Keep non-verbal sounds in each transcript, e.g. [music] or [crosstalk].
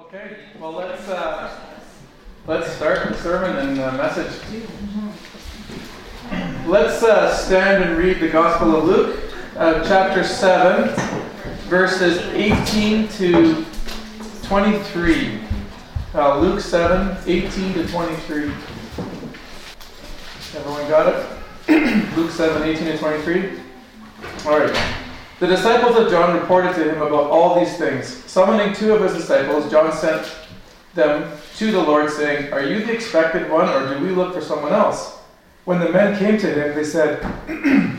Okay, well let's uh, let's start the sermon and uh, message. Let's uh, stand and read the Gospel of Luke, uh, chapter seven, verses eighteen to twenty-three. Uh, Luke 7, 18 to 23. Everyone got it? [clears throat] Luke 7, 18 to 23. All right. The disciples of John reported to him about all these things. Summoning two of his disciples, John sent them to the Lord, saying, Are you the expected one, or do we look for someone else? When the men came to him, they said, [clears throat]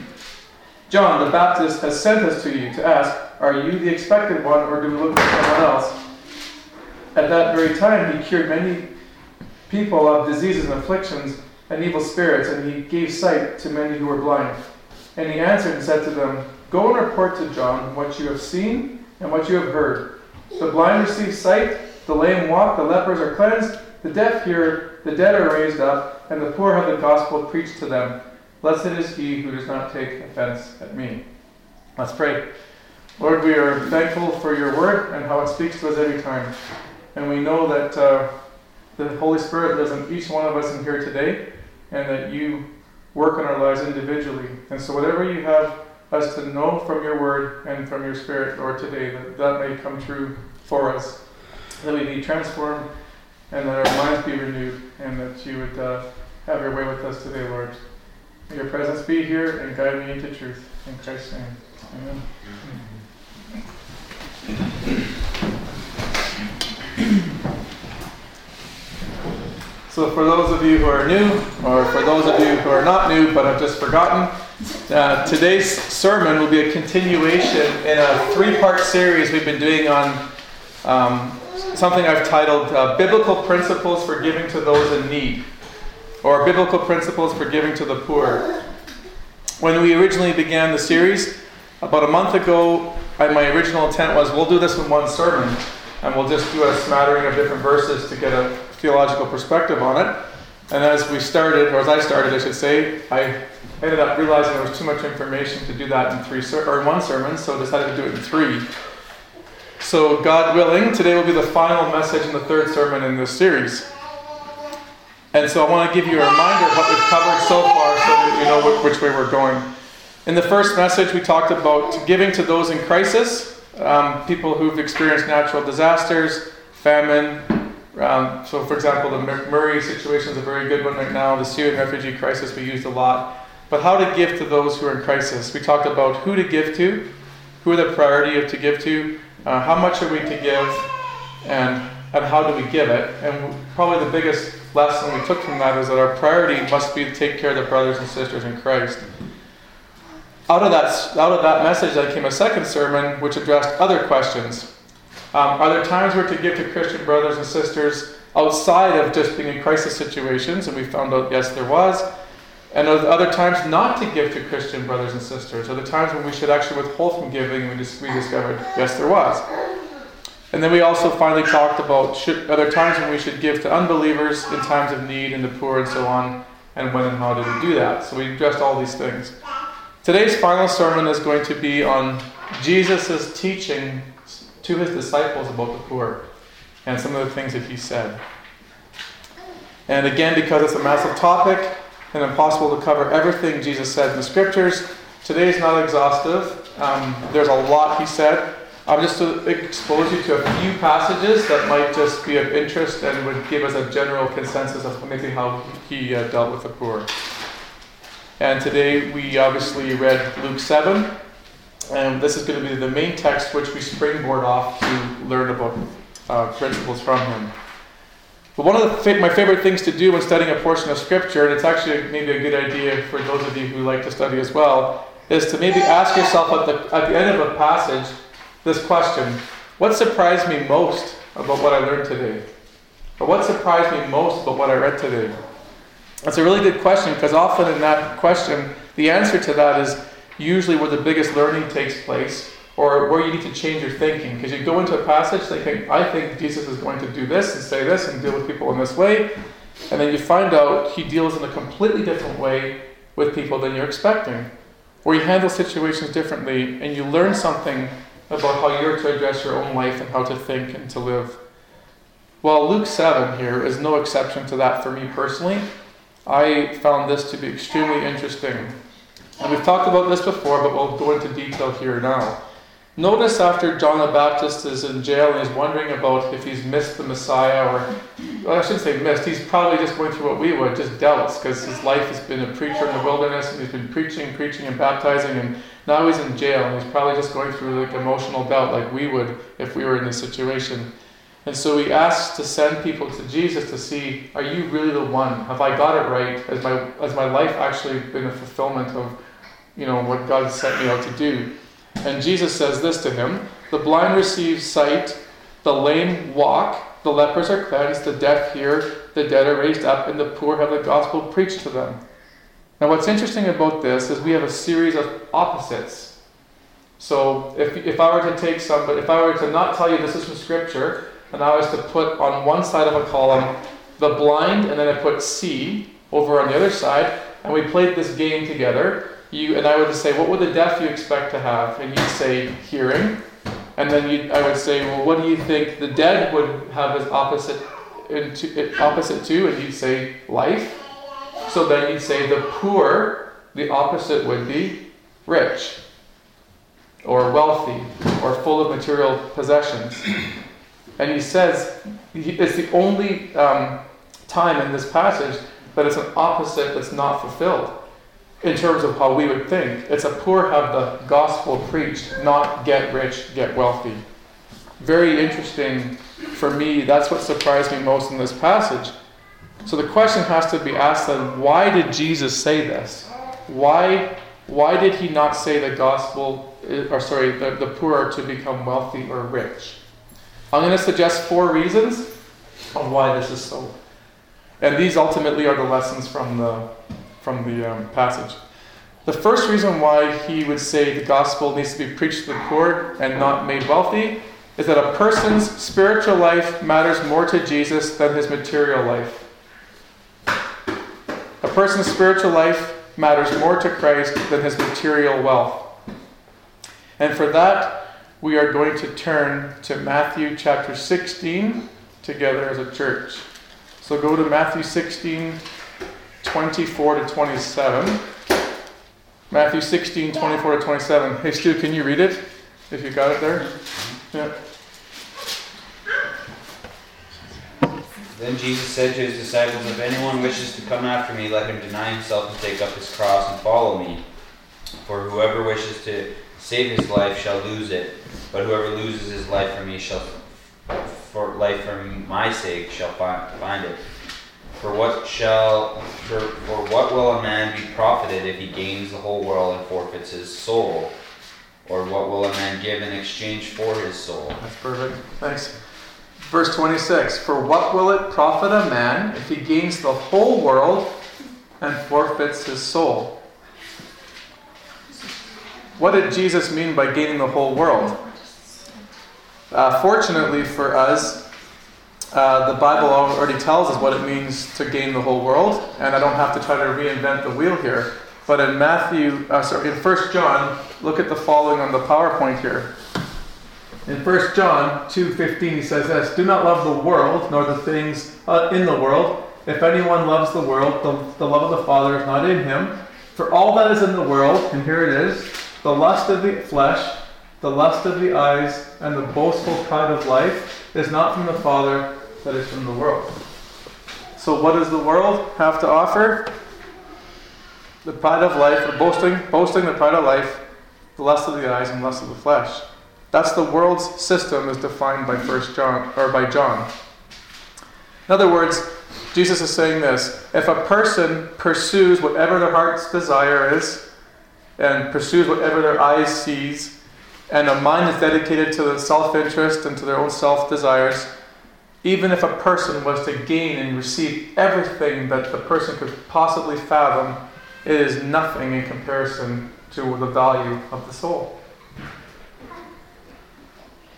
John the Baptist has sent us to you to ask, Are you the expected one, or do we look for someone else? At that very time, he cured many people of diseases and afflictions and evil spirits, and he gave sight to many who were blind. And he answered and said to them, Go and report to John what you have seen and what you have heard. The blind receive sight, the lame walk, the lepers are cleansed, the deaf hear, the dead are raised up, and the poor have the gospel preached to them. Blessed is he who does not take offense at me. Let's pray. Lord, we are thankful for your word and how it speaks to us every time. And we know that uh, the Holy Spirit lives in each one of us in here today, and that you work in our lives individually. And so, whatever you have us to know from your word and from your spirit, Lord, today, that that may come true for us, that we be transformed and that our minds be renewed, and that you would uh, have your way with us today, Lord. May your presence be here and guide me into truth. In Christ's name, amen. So, for those of you who are new, or for those of you who are not new but have just forgotten, uh, today's sermon will be a continuation in a three part series we've been doing on um, something I've titled uh, Biblical Principles for Giving to Those in Need, or Biblical Principles for Giving to the Poor. When we originally began the series, about a month ago, my original intent was we'll do this in one sermon, and we'll just do a smattering of different verses to get a theological perspective on it. And as we started, or as I started, I should say, I ended up realizing there was too much information to do that in three ser- or one sermon, so I decided to do it in three. So, God willing, today will be the final message in the third sermon in this series. And so, I want to give you a reminder of what we've covered so far, so that you know which way we're going. In the first message, we talked about giving to those in crisis, um, people who've experienced natural disasters, famine, um, so, for example, the McMurray situation is a very good one right now. The Syrian refugee crisis we used a lot. But how to give to those who are in crisis. We talked about who to give to, who are the priority of to give to, uh, how much are we to give, and, and how do we give it. And probably the biggest lesson we took from that is that our priority must be to take care of the brothers and sisters in Christ. Out of that, out of that message, then came a second sermon which addressed other questions. Um, are there times where to give to Christian brothers and sisters outside of just being in crisis situations? And we found out, yes, there was. And other times not to give to Christian brothers and sisters? Are the times when we should actually withhold from giving? We, just, we discovered, yes, there was. And then we also finally talked about should, are there times when we should give to unbelievers in times of need and the poor and so on, and when and how do we do that? So we addressed all these things. Today's final sermon is going to be on Jesus' teaching to his disciples about the poor and some of the things that he said. And again, because it's a massive topic and impossible to cover everything Jesus said in the scriptures, today is not exhaustive. Um, there's a lot he said. I'm just to expose you to a few passages that might just be of interest and would give us a general consensus of maybe how he uh, dealt with the poor. And today we obviously read Luke 7, and this is going to be the main text which we springboard off to learn about uh, principles from him. But one of the my favorite things to do when studying a portion of Scripture, and it's actually maybe a good idea for those of you who like to study as well, is to maybe ask yourself at the, at the end of a passage this question What surprised me most about what I learned today? Or what surprised me most about what I read today? That's a really good question because often in that question, the answer to that is usually where the biggest learning takes place or where you need to change your thinking. Because you go into a passage thinking, I think Jesus is going to do this and say this and deal with people in this way. And then you find out he deals in a completely different way with people than you're expecting. Or he handles situations differently and you learn something about how you're to address your own life and how to think and to live. Well, Luke 7 here is no exception to that for me personally. I found this to be extremely interesting. And we've talked about this before, but we'll go into detail here now. Notice after John the Baptist is in jail and he's wondering about if he's missed the Messiah, or well, I shouldn't say missed, he's probably just going through what we would, just doubts, because his life has been a preacher in the wilderness and he's been preaching, preaching, and baptizing, and now he's in jail and he's probably just going through like emotional doubt like we would if we were in this situation. And so he asks to send people to Jesus to see, are you really the one? Have I got it right? Has my, has my life actually been a fulfillment of you know, what God sent me out to do? And Jesus says this to him The blind receive sight, the lame walk, the lepers are cleansed, the deaf hear, the dead are raised up, and the poor have the gospel preached to them. Now, what's interesting about this is we have a series of opposites. So, if, if I were to take some, but if I were to not tell you this is from Scripture, and I was to put on one side of a column the blind, and then I put see over on the other side, and we played this game together, you and I would say, what would the deaf you expect to have? And you'd say hearing. And then you I would say, well, what do you think the dead would have as opposite into, opposite to? And you'd say life. So then you'd say the poor, the opposite would be rich, or wealthy, or full of material possessions. And he says it's the only um, time in this passage that it's an opposite that's not fulfilled in terms of how we would think. It's a poor have the gospel preached, not get rich, get wealthy. Very interesting for me. That's what surprised me most in this passage. So the question has to be asked then why did Jesus say this? Why, why did he not say the gospel, eh, or sorry, the, the poor to become wealthy or rich? I'm going to suggest four reasons of why this is so. And these ultimately are the lessons from the from the um, passage. The first reason why he would say the gospel needs to be preached to the poor and not made wealthy is that a person's spiritual life matters more to Jesus than his material life. A person's spiritual life matters more to Christ than his material wealth. And for that, we are going to turn to Matthew chapter 16 together as a church. So go to Matthew 16, 24 to 27. Matthew 16, 24 to 27. Hey, Stu, can you read it? If you got it there? Mm-hmm. Yeah. Then Jesus said to his disciples, If anyone wishes to come after me, let him deny himself and take up his cross and follow me. For whoever wishes to save his life shall lose it, but whoever loses his life for me shall, for life for my sake, shall find, find it. For what shall for, for what will a man be profited if he gains the whole world and forfeits his soul? Or what will a man give in exchange for his soul? That's perfect. Thanks. Verse 26 For what will it profit a man if he gains the whole world and forfeits his soul? What did Jesus mean by gaining the whole world? Uh, fortunately for us, uh, the Bible already tells us what it means to gain the whole world, and I don't have to try to reinvent the wheel here. But in Matthew, uh, sorry, in 1 John, look at the following on the PowerPoint here. In 1 John 2:15, he says this: "Do not love the world, nor the things uh, in the world. If anyone loves the world, the, the love of the Father is not in him. For all that is in the world, and here it is, the lust of the flesh, the lust of the eyes, and the boastful pride of life, is not from the Father, that is from the world. So, what does the world have to offer? The pride of life, or boasting, boasting the pride of life, the lust of the eyes, and lust of the flesh. That's the world's system as defined by First John or by John. In other words, Jesus is saying this: if a person pursues whatever their heart's desire is, and pursues whatever their eyes sees, and a mind is dedicated to the self-interest and to their own self-desires, even if a person was to gain and receive everything that the person could possibly fathom, it is nothing in comparison to the value of the soul.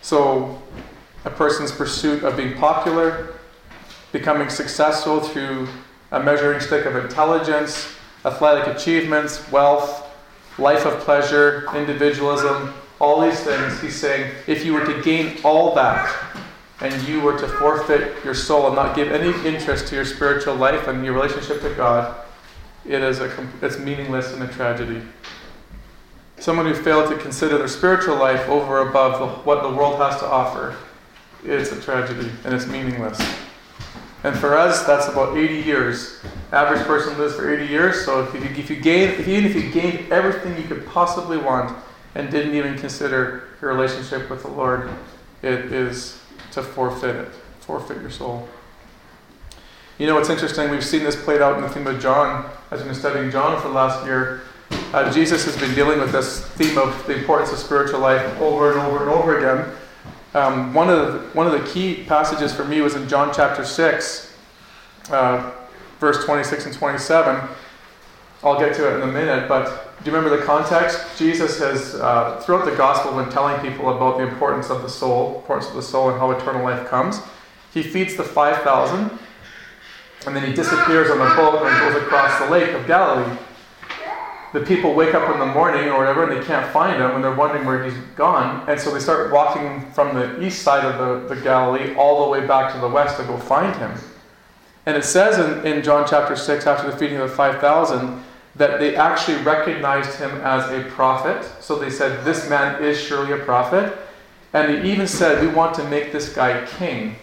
So, a person's pursuit of being popular, becoming successful through a measuring stick of intelligence, athletic achievements, wealth, life of pleasure, individualism, all these things, he's saying, if you were to gain all that, and you were to forfeit your soul and not give any interest to your spiritual life and your relationship to God, it is a, it's meaningless and a tragedy. Someone who failed to consider their spiritual life over above the, what the world has to offer, it's a tragedy and it's meaningless. And for us, that's about 80 years. Average person lives for 80 years. So if you, if you gain, if even if you gained everything you could possibly want and didn't even consider your relationship with the Lord, it is to forfeit it, forfeit your soul. You know what's interesting? We've seen this played out in the theme of John as we've been studying John for the last year. Uh, Jesus has been dealing with this theme of the importance of spiritual life over and over and over again. Um, one, of the, one of the key passages for me was in John chapter 6, uh, verse 26 and 27. I'll get to it in a minute, but do you remember the context? Jesus has, uh, throughout the gospel, been telling people about the importance of the soul, importance of the soul, and how eternal life comes. He feeds the 5,000, and then he disappears on the boat and goes across the lake of Galilee the people wake up in the morning or whatever and they can't find him and they're wondering where he's gone. And so they start walking from the east side of the, the Galilee all the way back to the west to go find him. And it says in, in John chapter 6, after the feeding of the 5,000, that they actually recognized him as a prophet. So they said, This man is surely a prophet. And they even said, We want to make this guy king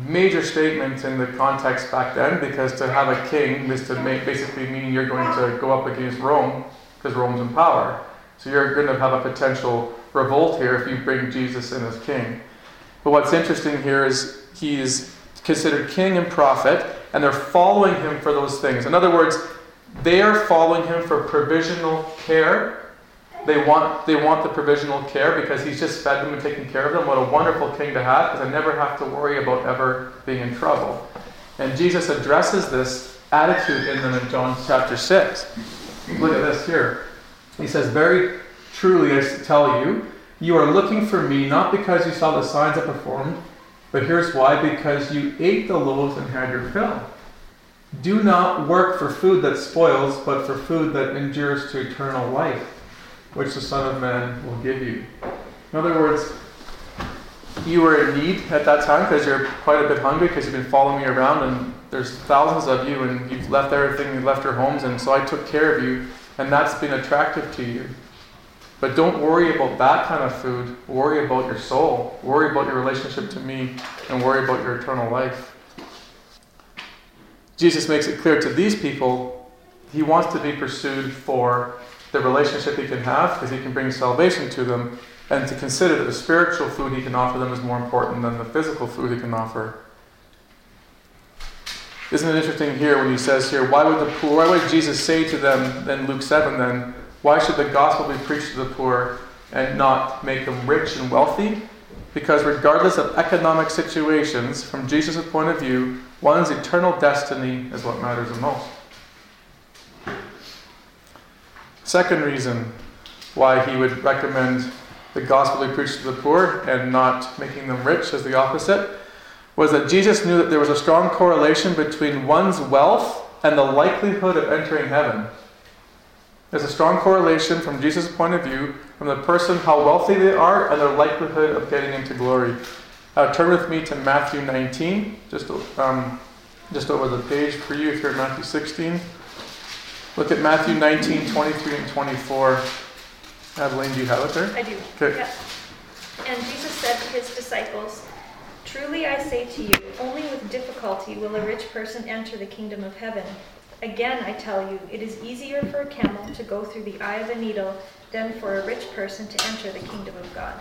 major statement in the context back then because to have a king is to make, basically mean you're going to go up against Rome because Rome's in power. So you're going to have a potential revolt here if you bring Jesus in as king. But what's interesting here is he's considered king and prophet, and they're following him for those things. In other words, they are following him for provisional care they want, they want the provisional care because he's just fed them and taken care of them. What a wonderful king to have because I never have to worry about ever being in trouble. And Jesus addresses this attitude in them in John chapter 6. Look at this here. He says, Very truly I tell you, you are looking for me not because you saw the signs I performed, but here's why because you ate the loaves and had your fill. Do not work for food that spoils, but for food that endures to eternal life which the Son of Man will give you. In other words, you were in need at that time because you're quite a bit hungry because you've been following me around and there's thousands of you and you've left everything, you've left your homes, and so I took care of you, and that's been attractive to you. But don't worry about that kind of food. Worry about your soul. Worry about your relationship to me, and worry about your eternal life. Jesus makes it clear to these people he wants to be pursued for the relationship he can have because he can bring salvation to them, and to consider that the spiritual food he can offer them is more important than the physical food he can offer. Isn't it interesting here when he says here, why would the poor, why would Jesus say to them in Luke 7 then, why should the gospel be preached to the poor and not make them rich and wealthy? Because regardless of economic situations, from Jesus' point of view, one's eternal destiny is what matters the most. Second reason why he would recommend the gospel be preached to the poor and not making them rich as the opposite was that Jesus knew that there was a strong correlation between one's wealth and the likelihood of entering heaven. There's a strong correlation from Jesus' point of view from the person, how wealthy they are, and their likelihood of getting into glory. Uh, turn with me to Matthew 19, just, um, just over the page for you if you're in Matthew 16. Look at Matthew 19, 23 and 24. Adeline, do you have it there? I do. Okay. Yeah. And Jesus said to his disciples, Truly I say to you, only with difficulty will a rich person enter the kingdom of heaven. Again, I tell you, it is easier for a camel to go through the eye of a needle than for a rich person to enter the kingdom of God.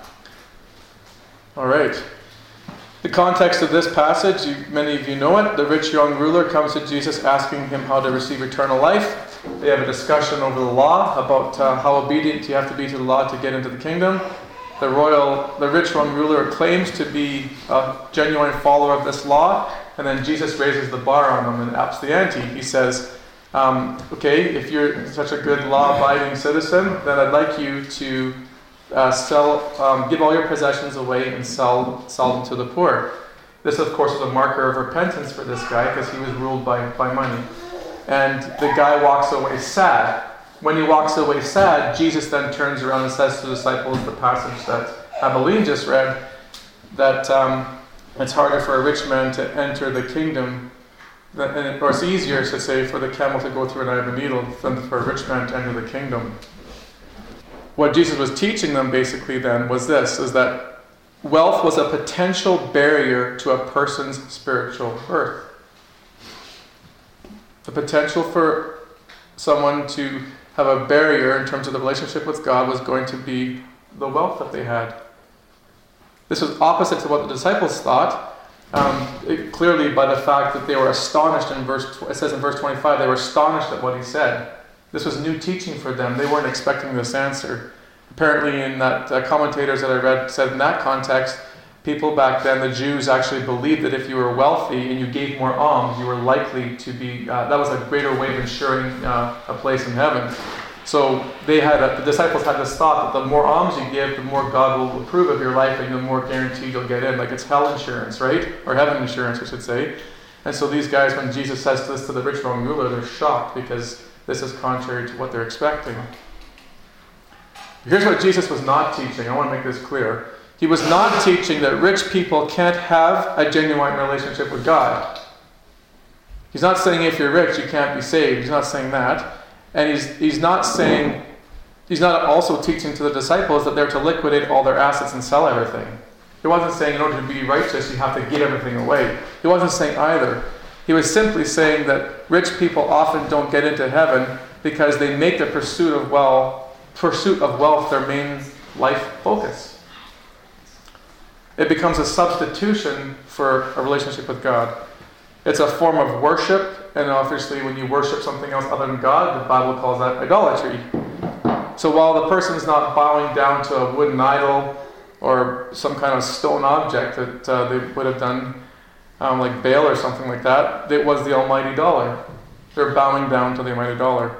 All right. The context of this passage, you, many of you know it. The rich young ruler comes to Jesus asking him how to receive eternal life. They have a discussion over the law about uh, how obedient you have to be to the law to get into the kingdom. The royal, the rich young ruler claims to be a genuine follower of this law, and then Jesus raises the bar on them and ups the ante. He says, um, "Okay, if you're such a good law-abiding citizen, then I'd like you to uh, sell, um, give all your possessions away and sell, sell them to the poor. This, of course, was a marker of repentance for this guy because he was ruled by, by money. And the guy walks away sad. When he walks away sad, Jesus then turns around and says to the disciples the passage that Adeline just read that um, it's harder for a rich man to enter the kingdom, than, or it's easier, should say, for the camel to go through an eye of a needle than for a rich man to enter the kingdom. What Jesus was teaching them basically then was this: is that wealth was a potential barrier to a person's spiritual birth. The potential for someone to have a barrier in terms of the relationship with God was going to be the wealth that they had. This was opposite to what the disciples thought. Um, it, clearly, by the fact that they were astonished in verse, it says in verse 25, they were astonished at what he said. This was new teaching for them. They weren't expecting this answer. Apparently, in that uh, commentators that I read said in that context, people back then, the Jews, actually believed that if you were wealthy and you gave more alms, you were likely to be. Uh, that was a greater way of ensuring uh, a place in heaven. So they had a, the disciples had this thought that the more alms you give, the more God will approve of your life, and the more guaranteed you'll get in. Like it's hell insurance, right? Or heaven insurance, I should say. And so these guys, when Jesus says this to the rich young ruler, they're shocked because this is contrary to what they're expecting. Here's what Jesus was not teaching. I want to make this clear. He was not teaching that rich people can't have a genuine relationship with God. He's not saying if you're rich, you can't be saved. He's not saying that. And he's, he's not saying, he's not also teaching to the disciples that they're to liquidate all their assets and sell everything. He wasn't saying in order to be righteous, you have to give everything away. He wasn't saying either. He was simply saying that rich people often don't get into heaven because they make the pursuit of wealth, pursuit of wealth their main life focus. It becomes a substitution for a relationship with God. It's a form of worship, and obviously, when you worship something else other than God, the Bible calls that idolatry. So while the person is not bowing down to a wooden idol or some kind of stone object that uh, they would have done, um, like Baal or something like that, it was the almighty dollar. They're bowing down to the almighty dollar.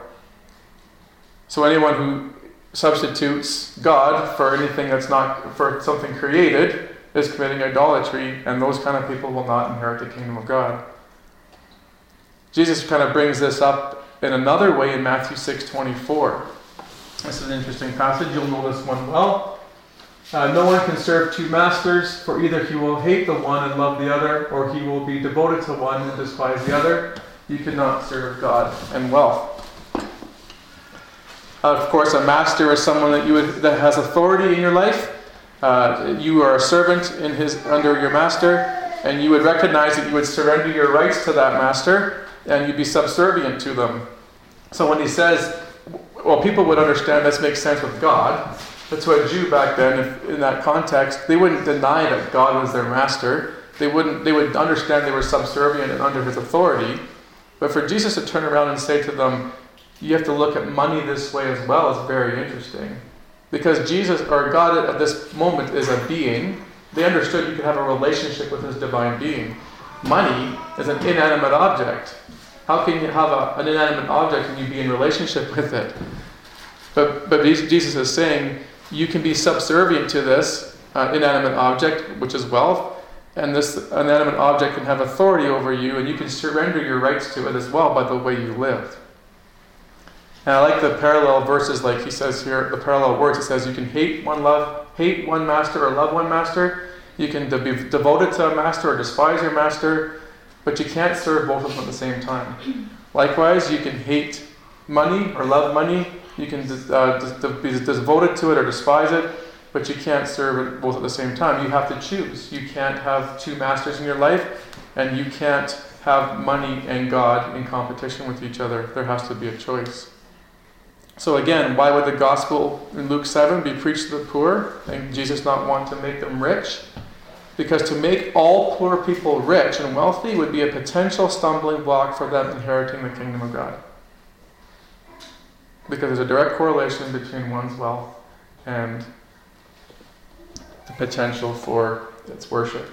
So anyone who substitutes God for anything that's not for something created is committing idolatry, and those kind of people will not inherit the kingdom of God. Jesus kind of brings this up in another way in Matthew 6 24. This is an interesting passage. You'll know this one well. Uh, no one can serve two masters, for either he will hate the one and love the other, or he will be devoted to one and despise the other. You cannot serve God and wealth. Uh, of course, a master is someone that you would, that has authority in your life. Uh, you are a servant in his under your master, and you would recognize that you would surrender your rights to that master, and you'd be subservient to them. So when he says, well, people would understand this makes sense with God. That's what a Jew back then, if, in that context, they wouldn't deny that God was their master. They wouldn't. They would understand they were subservient and under His authority. But for Jesus to turn around and say to them, "You have to look at money this way as well," is very interesting. Because Jesus or God at this moment is a being, they understood you could have a relationship with His divine being. Money is an inanimate object. How can you have a, an inanimate object and you be in relationship with it? But, but Jesus is saying you can be subservient to this uh, inanimate object, which is wealth, and this inanimate object can have authority over you, and you can surrender your rights to it as well by the way you live. And I like the parallel verses, like he says here, the parallel words. It says you can hate one love, hate one master, or love one master. You can be devoted to a master or despise your master, but you can't serve both of them at the same time. Likewise, you can hate money or love money. You can uh, be devoted to it or despise it, but you can't serve it both at the same time. You have to choose. You can't have two masters in your life, and you can't have money and God in competition with each other. There has to be a choice. So again, why would the gospel in Luke 7 be preached to the poor and Jesus not want to make them rich? Because to make all poor people rich and wealthy would be a potential stumbling block for them inheriting the kingdom of God. Because there's a direct correlation between one's wealth and the potential for its worship.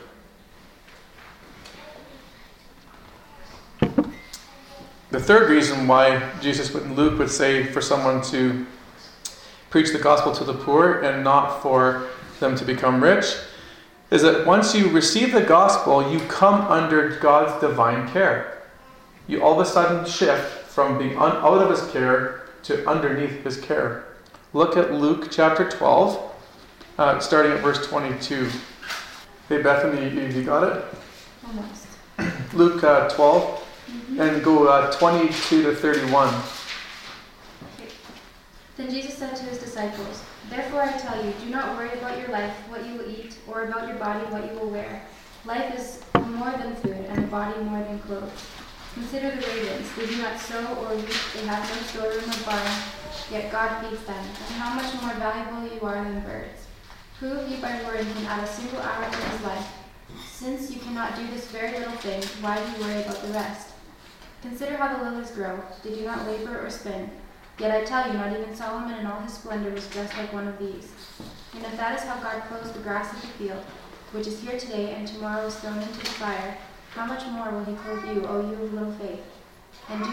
The third reason why Jesus Luke would say for someone to preach the gospel to the poor and not for them to become rich is that once you receive the gospel, you come under God's divine care. You all of a sudden shift from being un- out of his care to underneath his care. Look at Luke chapter 12, uh, starting at verse 22. Hey, Bethany, you, you got it? Almost. [clears throat] Luke uh, 12, Mm-hmm. and go uh, 22 to 31. Then Jesus said to his disciples, Therefore I tell you, do not worry about your life, what you will eat, or about your body, what you will wear. Life is more than food, and the body more than clothes. Consider the ravens. They do not sow or reap, they have no storeroom or barn, yet God feeds them. And how much more valuable you are than birds. Who of you by worrying can add a single hour to his life? Since you cannot do this very little thing, why do you worry about the rest? Consider how the lilies grow. They do not labor or spin. Yet I tell you, not even Solomon in all his splendor was dressed like one of these. And if that is how God clothes the grass of the field, which is here today and tomorrow is thrown into the fire, how much more will he clothe you, O you of little faith? And do,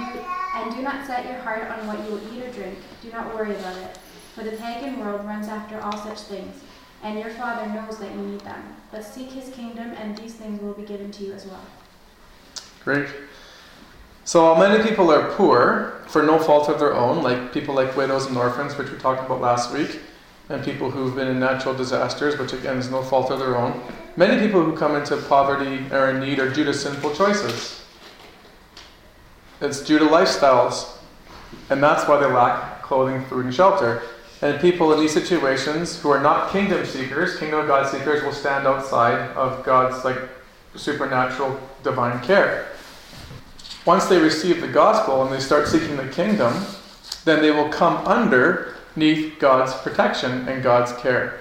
and do not set your heart on what you will eat or drink. Do not worry about it. For the pagan world runs after all such things, and your Father knows that you need them. But seek his kingdom, and these things will be given to you as well. Great. So many people are poor for no fault of their own, like people like widows and orphans, which we talked about last week, and people who've been in natural disasters, which again is no fault of their own. Many people who come into poverty or in need are due to sinful choices. It's due to lifestyles, and that's why they lack clothing, food, and shelter. And people in these situations who are not kingdom seekers, kingdom of God seekers, will stand outside of God's like supernatural divine care. Once they receive the gospel and they start seeking the kingdom, then they will come underneath God's protection and God's care.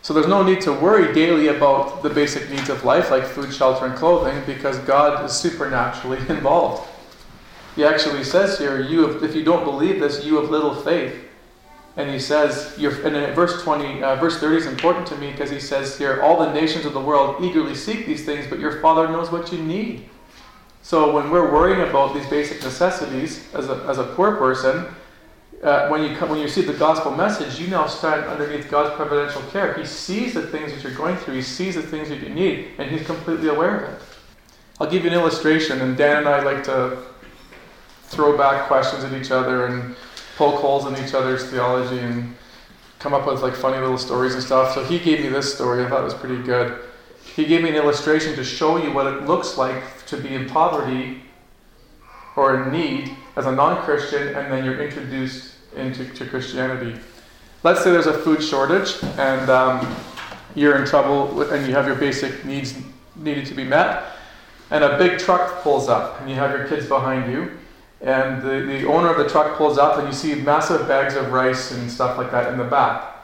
So there's no need to worry daily about the basic needs of life like food, shelter, and clothing because God is supernaturally [laughs] involved. He actually says here, "You, have, if you don't believe this, you have little faith." And he says, and in verse 20, uh, verse 30 is important to me because he says here, all the nations of the world eagerly seek these things, but your Father knows what you need. So when we're worrying about these basic necessities as a, as a poor person, uh, when you come, when you receive the gospel message, you now stand underneath God's providential care. He sees the things that you're going through. He sees the things that you need, and He's completely aware of it. I'll give you an illustration, and Dan and I like to throw back questions at each other and poke holes in each other's theology and come up with like funny little stories and stuff. So he gave me this story. I thought it was pretty good. He gave me an illustration to show you what it looks like to be in poverty or in need as a non-Christian, and then you're introduced into to Christianity. Let's say there's a food shortage and um, you're in trouble and you have your basic needs needed to be met, and a big truck pulls up and you have your kids behind you and the, the owner of the truck pulls up and you see massive bags of rice and stuff like that in the back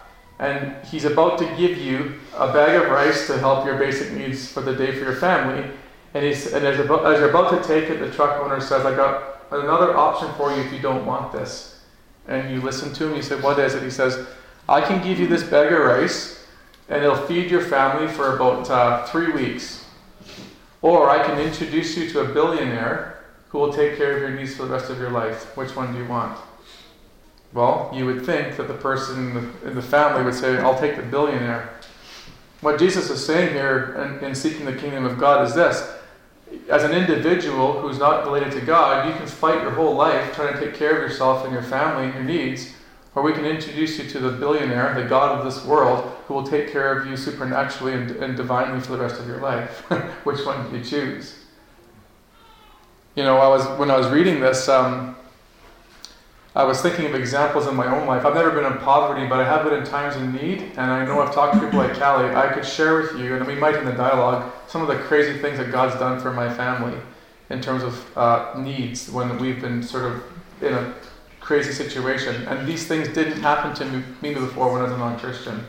and he's about to give you a bag of rice to help your basic needs for the day for your family and, he's, and as, as you're about to take it the truck owner says i got another option for you if you don't want this and you listen to him you say what is it he says i can give you this bag of rice and it'll feed your family for about uh, three weeks or i can introduce you to a billionaire who will take care of your needs for the rest of your life. Which one do you want? Well, you would think that the person in the, in the family would say, I'll take the billionaire. What Jesus is saying here in, in seeking the kingdom of God is this as an individual who's not related to God, you can fight your whole life trying to take care of yourself and your family and your needs, or we can introduce you to the billionaire, the God of this world, who will take care of you supernaturally and, and divinely for the rest of your life. [laughs] Which one do you choose? You know, I was when I was reading this, um, I was thinking of examples in my own life. I've never been in poverty, but I have been in times of need, and I know I've talked to people like Callie. I could share with you, and we might in the dialogue, some of the crazy things that God's done for my family in terms of uh, needs when we've been sort of in a crazy situation. And these things didn't happen to me before when I was a non-Christian.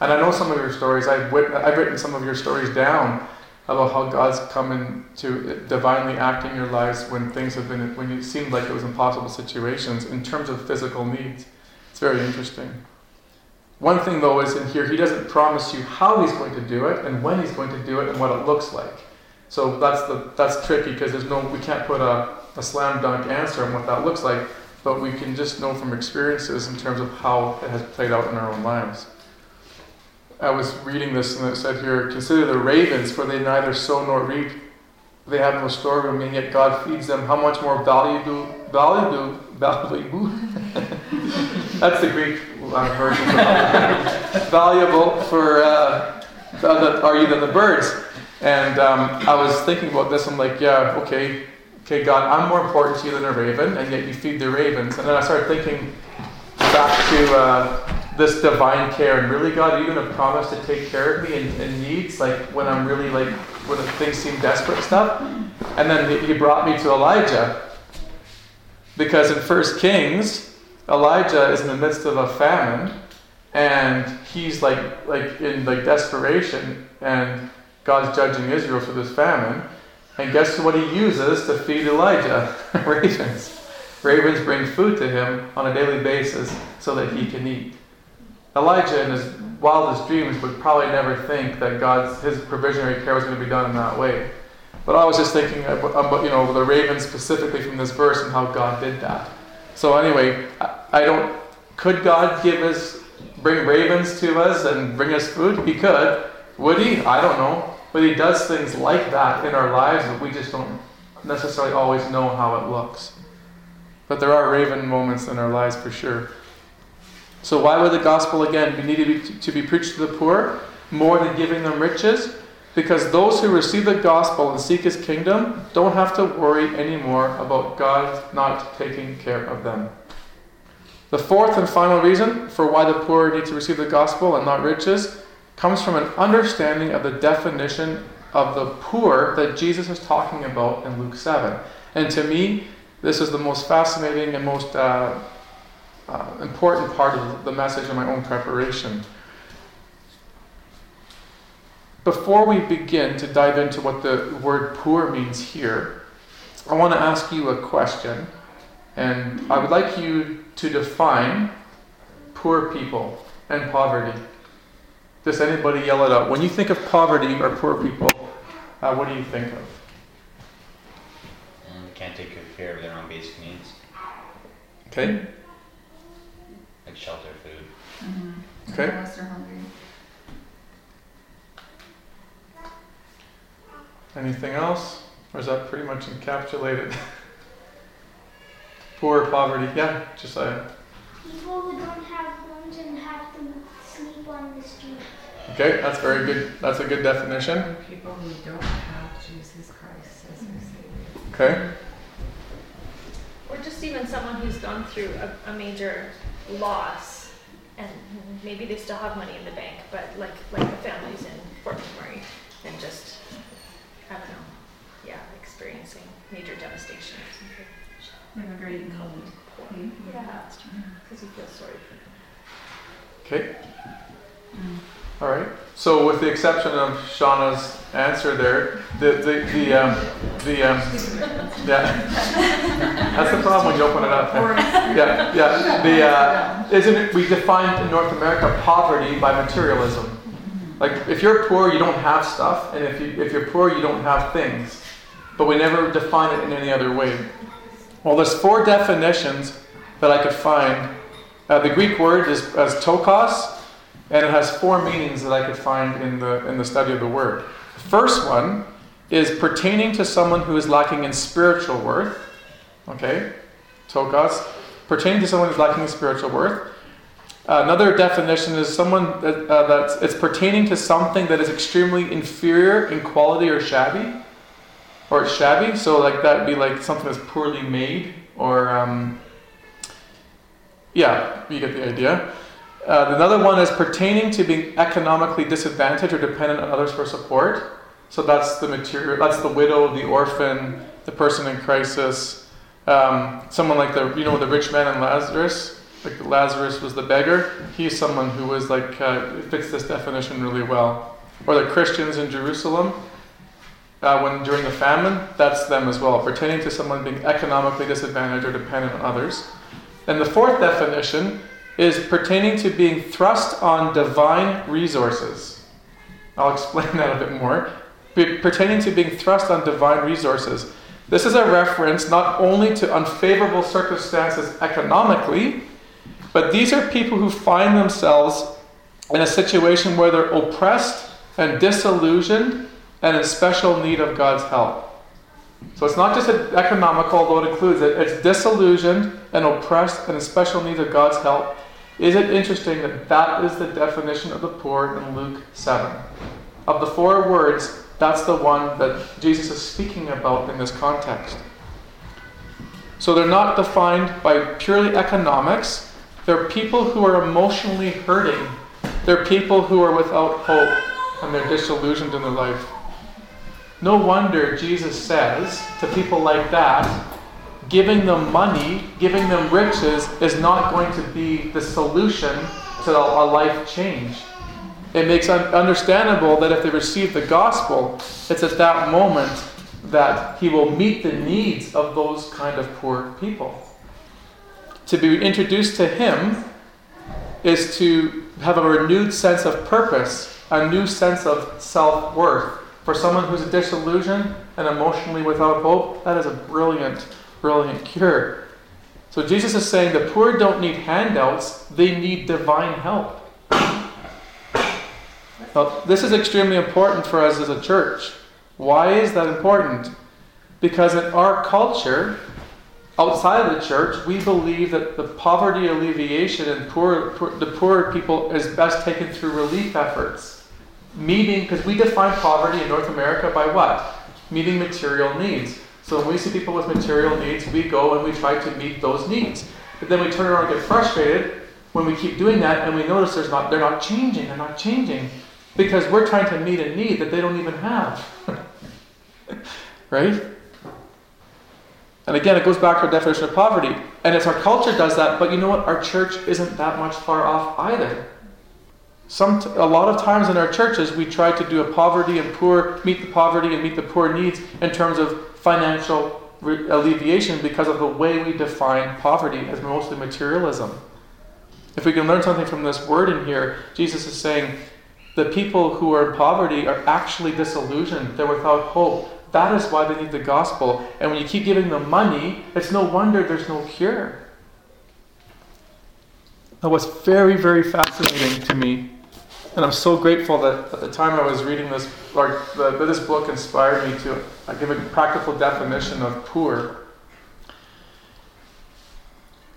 And I know some of your stories. I've, I've written some of your stories down about how God's coming to divinely act in your lives when things have been, when it seemed like it was impossible situations in terms of physical needs. It's very interesting. One thing though is in here, he doesn't promise you how he's going to do it and when he's going to do it and what it looks like. So that's the that's tricky because there's no we can't put a, a slam dunk answer on what that looks like, but we can just know from experiences in terms of how it has played out in our own lives. I was reading this and it said here, consider the ravens, for they neither sow nor reap. They have no storeroom, and yet God feeds them. How much more valuable, valuable, valuable? [laughs] That's the Greek uh, version. [laughs] valuable for uh, are you than the birds? And um, I was thinking about this. I'm like, yeah, okay, okay, God, I'm more important to you than a raven, and yet you feed the ravens. And then I started thinking back to uh, this divine care. And really, God, are you going to promise to take care of me in, in needs, like when I'm really like when things seem desperate and stuff? And then He brought me to Elijah, because in First Kings, Elijah is in the midst of a famine, and he's like like in like desperation, and God's judging Israel for this famine. And guess what he uses to feed Elijah? [laughs] Ravens. Ravens bring food to him on a daily basis so that he can eat. Elijah, in his wildest dreams, would probably never think that God's his provisionary care was going to be done in that way. But I was just thinking about, um, you know the ravens specifically from this verse and how God did that. So anyway, I don't. Could God give us bring ravens to us and bring us food? He could. Would he? I don't know. But he does things like that in our lives that we just don't necessarily always know how it looks. But there are raven moments in our lives for sure. So, why would the gospel again be needed to be, preached to the poor more than giving them riches? Because those who receive the gospel and seek his kingdom don't have to worry anymore about God not taking care of them. The fourth and final reason for why the poor need to receive the gospel and not riches comes from an understanding of the definition of the poor that Jesus is talking about in Luke 7. And to me, this is the most fascinating and most uh, uh, important part of the message in my own preparation. Before we begin to dive into what the word poor means here, I want to ask you a question. And I would like you to define poor people and poverty. Does anybody yell it out? When you think of poverty or poor people, uh, what do you think of? Mm, can't take good care of their own basic needs. Okay. Like shelter, food. Mm-hmm. Okay. Unless they're hungry. Anything else? Or is that pretty much encapsulated? [laughs] Poor poverty. Yeah, Josiah. People who don't have homes and have to sleep on the street. Okay, that's very good. That's a good definition. People who don't have Jesus Christ as their Savior. Okay. Or just even someone who's gone through a, a major loss and maybe they still have money in the bank, but like like the families in Fort McMurray and just I don't know, yeah, experiencing major devastation or something. They have a great need. Yeah, because you feel sorry for them. Okay. Mm. All right. So, with the exception of Shauna's answer there, the the the um, the um, yeah, that's the problem when you open it up. Yeah, yeah. The uh, isn't it? We define in North America poverty by materialism. Like if you're poor, you don't have stuff, and if you if you're poor, you don't have things. But we never define it in any other way. Well, there's four definitions that I could find. Uh, the Greek word is as tokos, and it has four meanings that I could find in the in the study of the word. The first one is pertaining to someone who is lacking in spiritual worth. Okay, ptochos, pertaining to someone who's lacking in spiritual worth. Another definition is someone that, uh, that's it's pertaining to something that is extremely inferior in quality or shabby, or shabby. So like that'd be like something that's poorly made, or um, yeah, you get the idea. Uh, another one is pertaining to being economically disadvantaged or dependent on others for support. So that's the material. That's the widow, the orphan, the person in crisis. Um, someone like the you know the rich man and Lazarus. Like Lazarus was the beggar. He's someone who was like uh, fits this definition really well. Or the Christians in Jerusalem. Uh, when during the famine, that's them as well, pertaining to someone being economically disadvantaged or dependent on others. And the fourth definition is pertaining to being thrust on divine resources. I'll explain [laughs] that a bit more. Be- pertaining to being thrust on divine resources. This is a reference not only to unfavorable circumstances economically, but these are people who find themselves in a situation where they're oppressed and disillusioned and in special need of God's help. So it's not just economical, although it includes it, it's disillusioned and oppressed and in special need of God's help. Is it interesting that that is the definition of the poor in Luke 7? of the four words, that's the one that Jesus is speaking about in this context. So they're not defined by purely economics. They're people who are emotionally hurting. They're people who are without hope and they're disillusioned in their life. No wonder Jesus says to people like that, giving them money, giving them riches, is not going to be the solution to a life change. It makes un- understandable that if they receive the gospel, it's at that moment that he will meet the needs of those kind of poor people. To be introduced to him is to have a renewed sense of purpose, a new sense of self worth. For someone who's disillusioned and emotionally without hope, that is a brilliant, brilliant cure. So Jesus is saying the poor don't need handouts, they need divine help. Now, this is extremely important for us as a church. Why is that important? Because in our culture, outside of the church, we believe that the poverty alleviation and poor, poor, the poor people is best taken through relief efforts. Meeting, because we define poverty in North America by what? Meeting material needs. So when we see people with material needs, we go and we try to meet those needs. But then we turn around and get frustrated when we keep doing that and we notice there's not, they're not changing, they're not changing. Because we're trying to meet a need that they don't even have. [laughs] right? And again, it goes back to our definition of poverty. And it's our culture does that, but you know what? Our church isn't that much far off either. Some, a lot of times in our churches, we try to do a poverty and poor, meet the poverty and meet the poor needs in terms of financial re- alleviation because of the way we define poverty as mostly materialism. If we can learn something from this word in here, Jesus is saying the people who are in poverty are actually disillusioned, they're without hope. That is why they need the gospel. And when you keep giving them money, it's no wonder there's no cure. Now, what's very, very fascinating to me, and I'm so grateful that at the time I was reading this, or the, this book inspired me to give a practical definition of poor.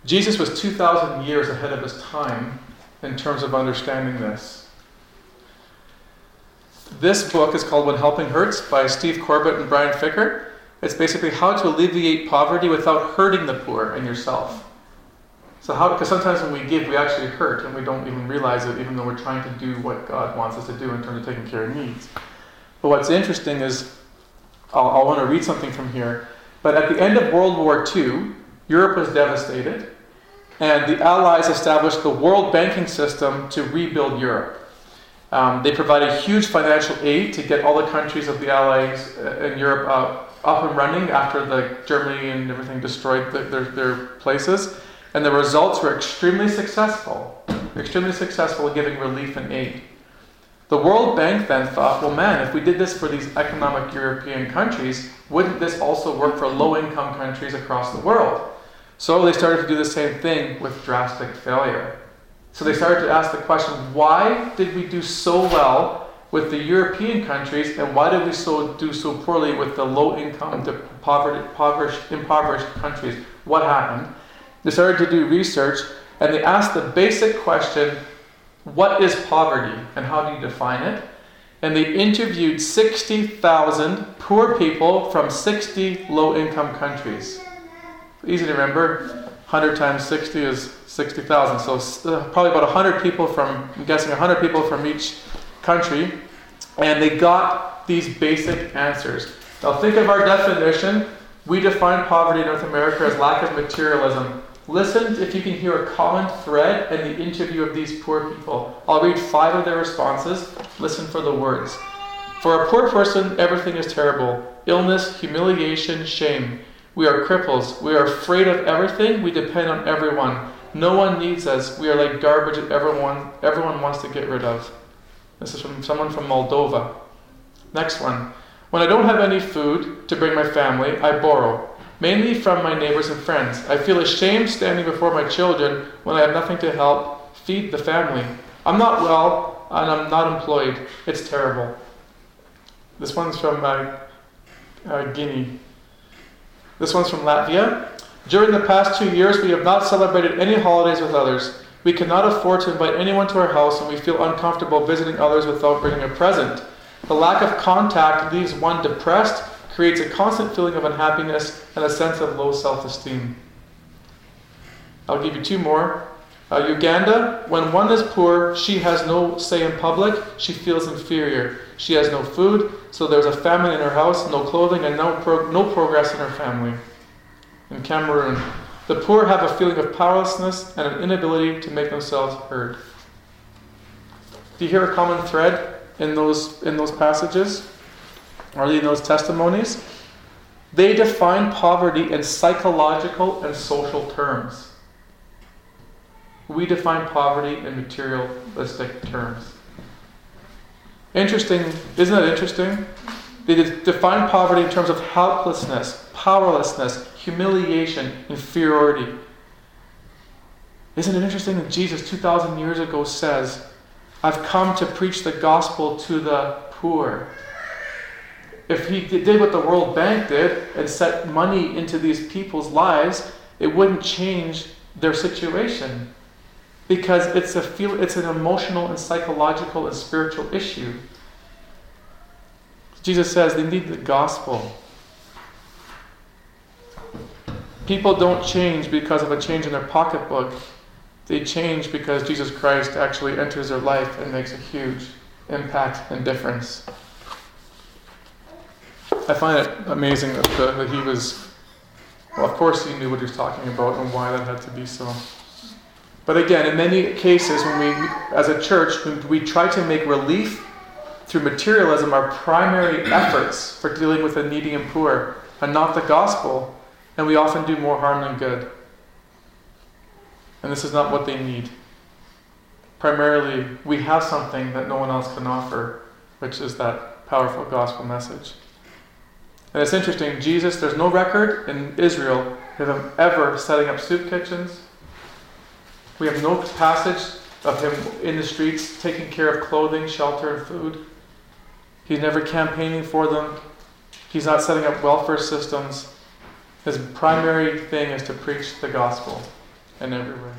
Jesus was 2,000 years ahead of his time in terms of understanding this. This book is called When Helping Hurts by Steve Corbett and Brian Fikkert. It's basically how to alleviate poverty without hurting the poor and yourself. So how because sometimes when we give we actually hurt and we don't even realize it even though we're trying to do what God wants us to do in terms of taking care of needs. But what's interesting is I'll, I'll want to read something from here. But at the end of World War II, Europe was devastated, and the Allies established the world banking system to rebuild Europe. Um, they provided huge financial aid to get all the countries of the Allies uh, in Europe uh, up and running after the Germany and everything destroyed the, their, their places. And the results were extremely successful, extremely successful in giving relief and aid. The World Bank then thought, well, man, if we did this for these economic European countries, wouldn't this also work for low income countries across the world? So they started to do the same thing with drastic failure. So they started to ask the question why did we do so well with the European countries and why did we so do so poorly with the low income, the impoverished countries? What happened? They started to do research and they asked the basic question what is poverty and how do you define it? And they interviewed 60,000 poor people from 60 low income countries. Easy to remember 100 times 60 is 60,000. So uh, probably about 100 people from, I'm guessing 100 people from each country. And they got these basic answers. Now think of our definition. We define poverty in North America as lack of materialism. Listen if you can hear a common thread in the interview of these poor people. I'll read five of their responses. Listen for the words. For a poor person, everything is terrible illness, humiliation, shame. We are cripples. We are afraid of everything. We depend on everyone. No one needs us. We are like garbage that everyone, everyone wants to get rid of. This is from someone from Moldova. Next one. When I don't have any food to bring my family, I borrow mainly from my neighbors and friends. I feel ashamed standing before my children when I have nothing to help feed the family. I'm not well and I'm not employed. It's terrible. This one's from uh, uh, Guinea. This one's from Latvia. During the past two years, we have not celebrated any holidays with others. We cannot afford to invite anyone to our house, and we feel uncomfortable visiting others without bringing a present. The lack of contact leaves one depressed, creates a constant feeling of unhappiness, and a sense of low self esteem. I'll give you two more. Uh, Uganda, when one is poor, she has no say in public, she feels inferior. She has no food, so there's a famine in her house, no clothing, and no, pro- no progress in her family. In Cameroon, the poor have a feeling of powerlessness and an inability to make themselves heard. Do you hear a common thread in those, in those passages? Or in those testimonies? They define poverty in psychological and social terms. We define poverty in materialistic terms. Interesting, isn't that interesting? They define poverty in terms of helplessness, powerlessness, humiliation, inferiority. Isn't it interesting that Jesus 2,000 years ago says, I've come to preach the gospel to the poor. If he did what the World Bank did and set money into these people's lives, it wouldn't change their situation because it's a feel it's an emotional and psychological and spiritual issue. Jesus says they need the gospel. People don't change because of a change in their pocketbook. They change because Jesus Christ actually enters their life and makes a huge impact and difference. I find it amazing that, the, that he was, well, of course, he knew what he was talking about and why that had to be so. But again, in many cases, when we, as a church, we try to make relief through materialism our primary efforts for dealing with the needy and poor, and not the gospel, and we often do more harm than good. And this is not what they need. Primarily, we have something that no one else can offer, which is that powerful gospel message. And it's interesting, Jesus, there's no record in Israel of him ever setting up soup kitchens. We have no passage of him in the streets taking care of clothing, shelter, and food. He's never campaigning for them. He's not setting up welfare systems. His primary thing is to preach the gospel in everywhere.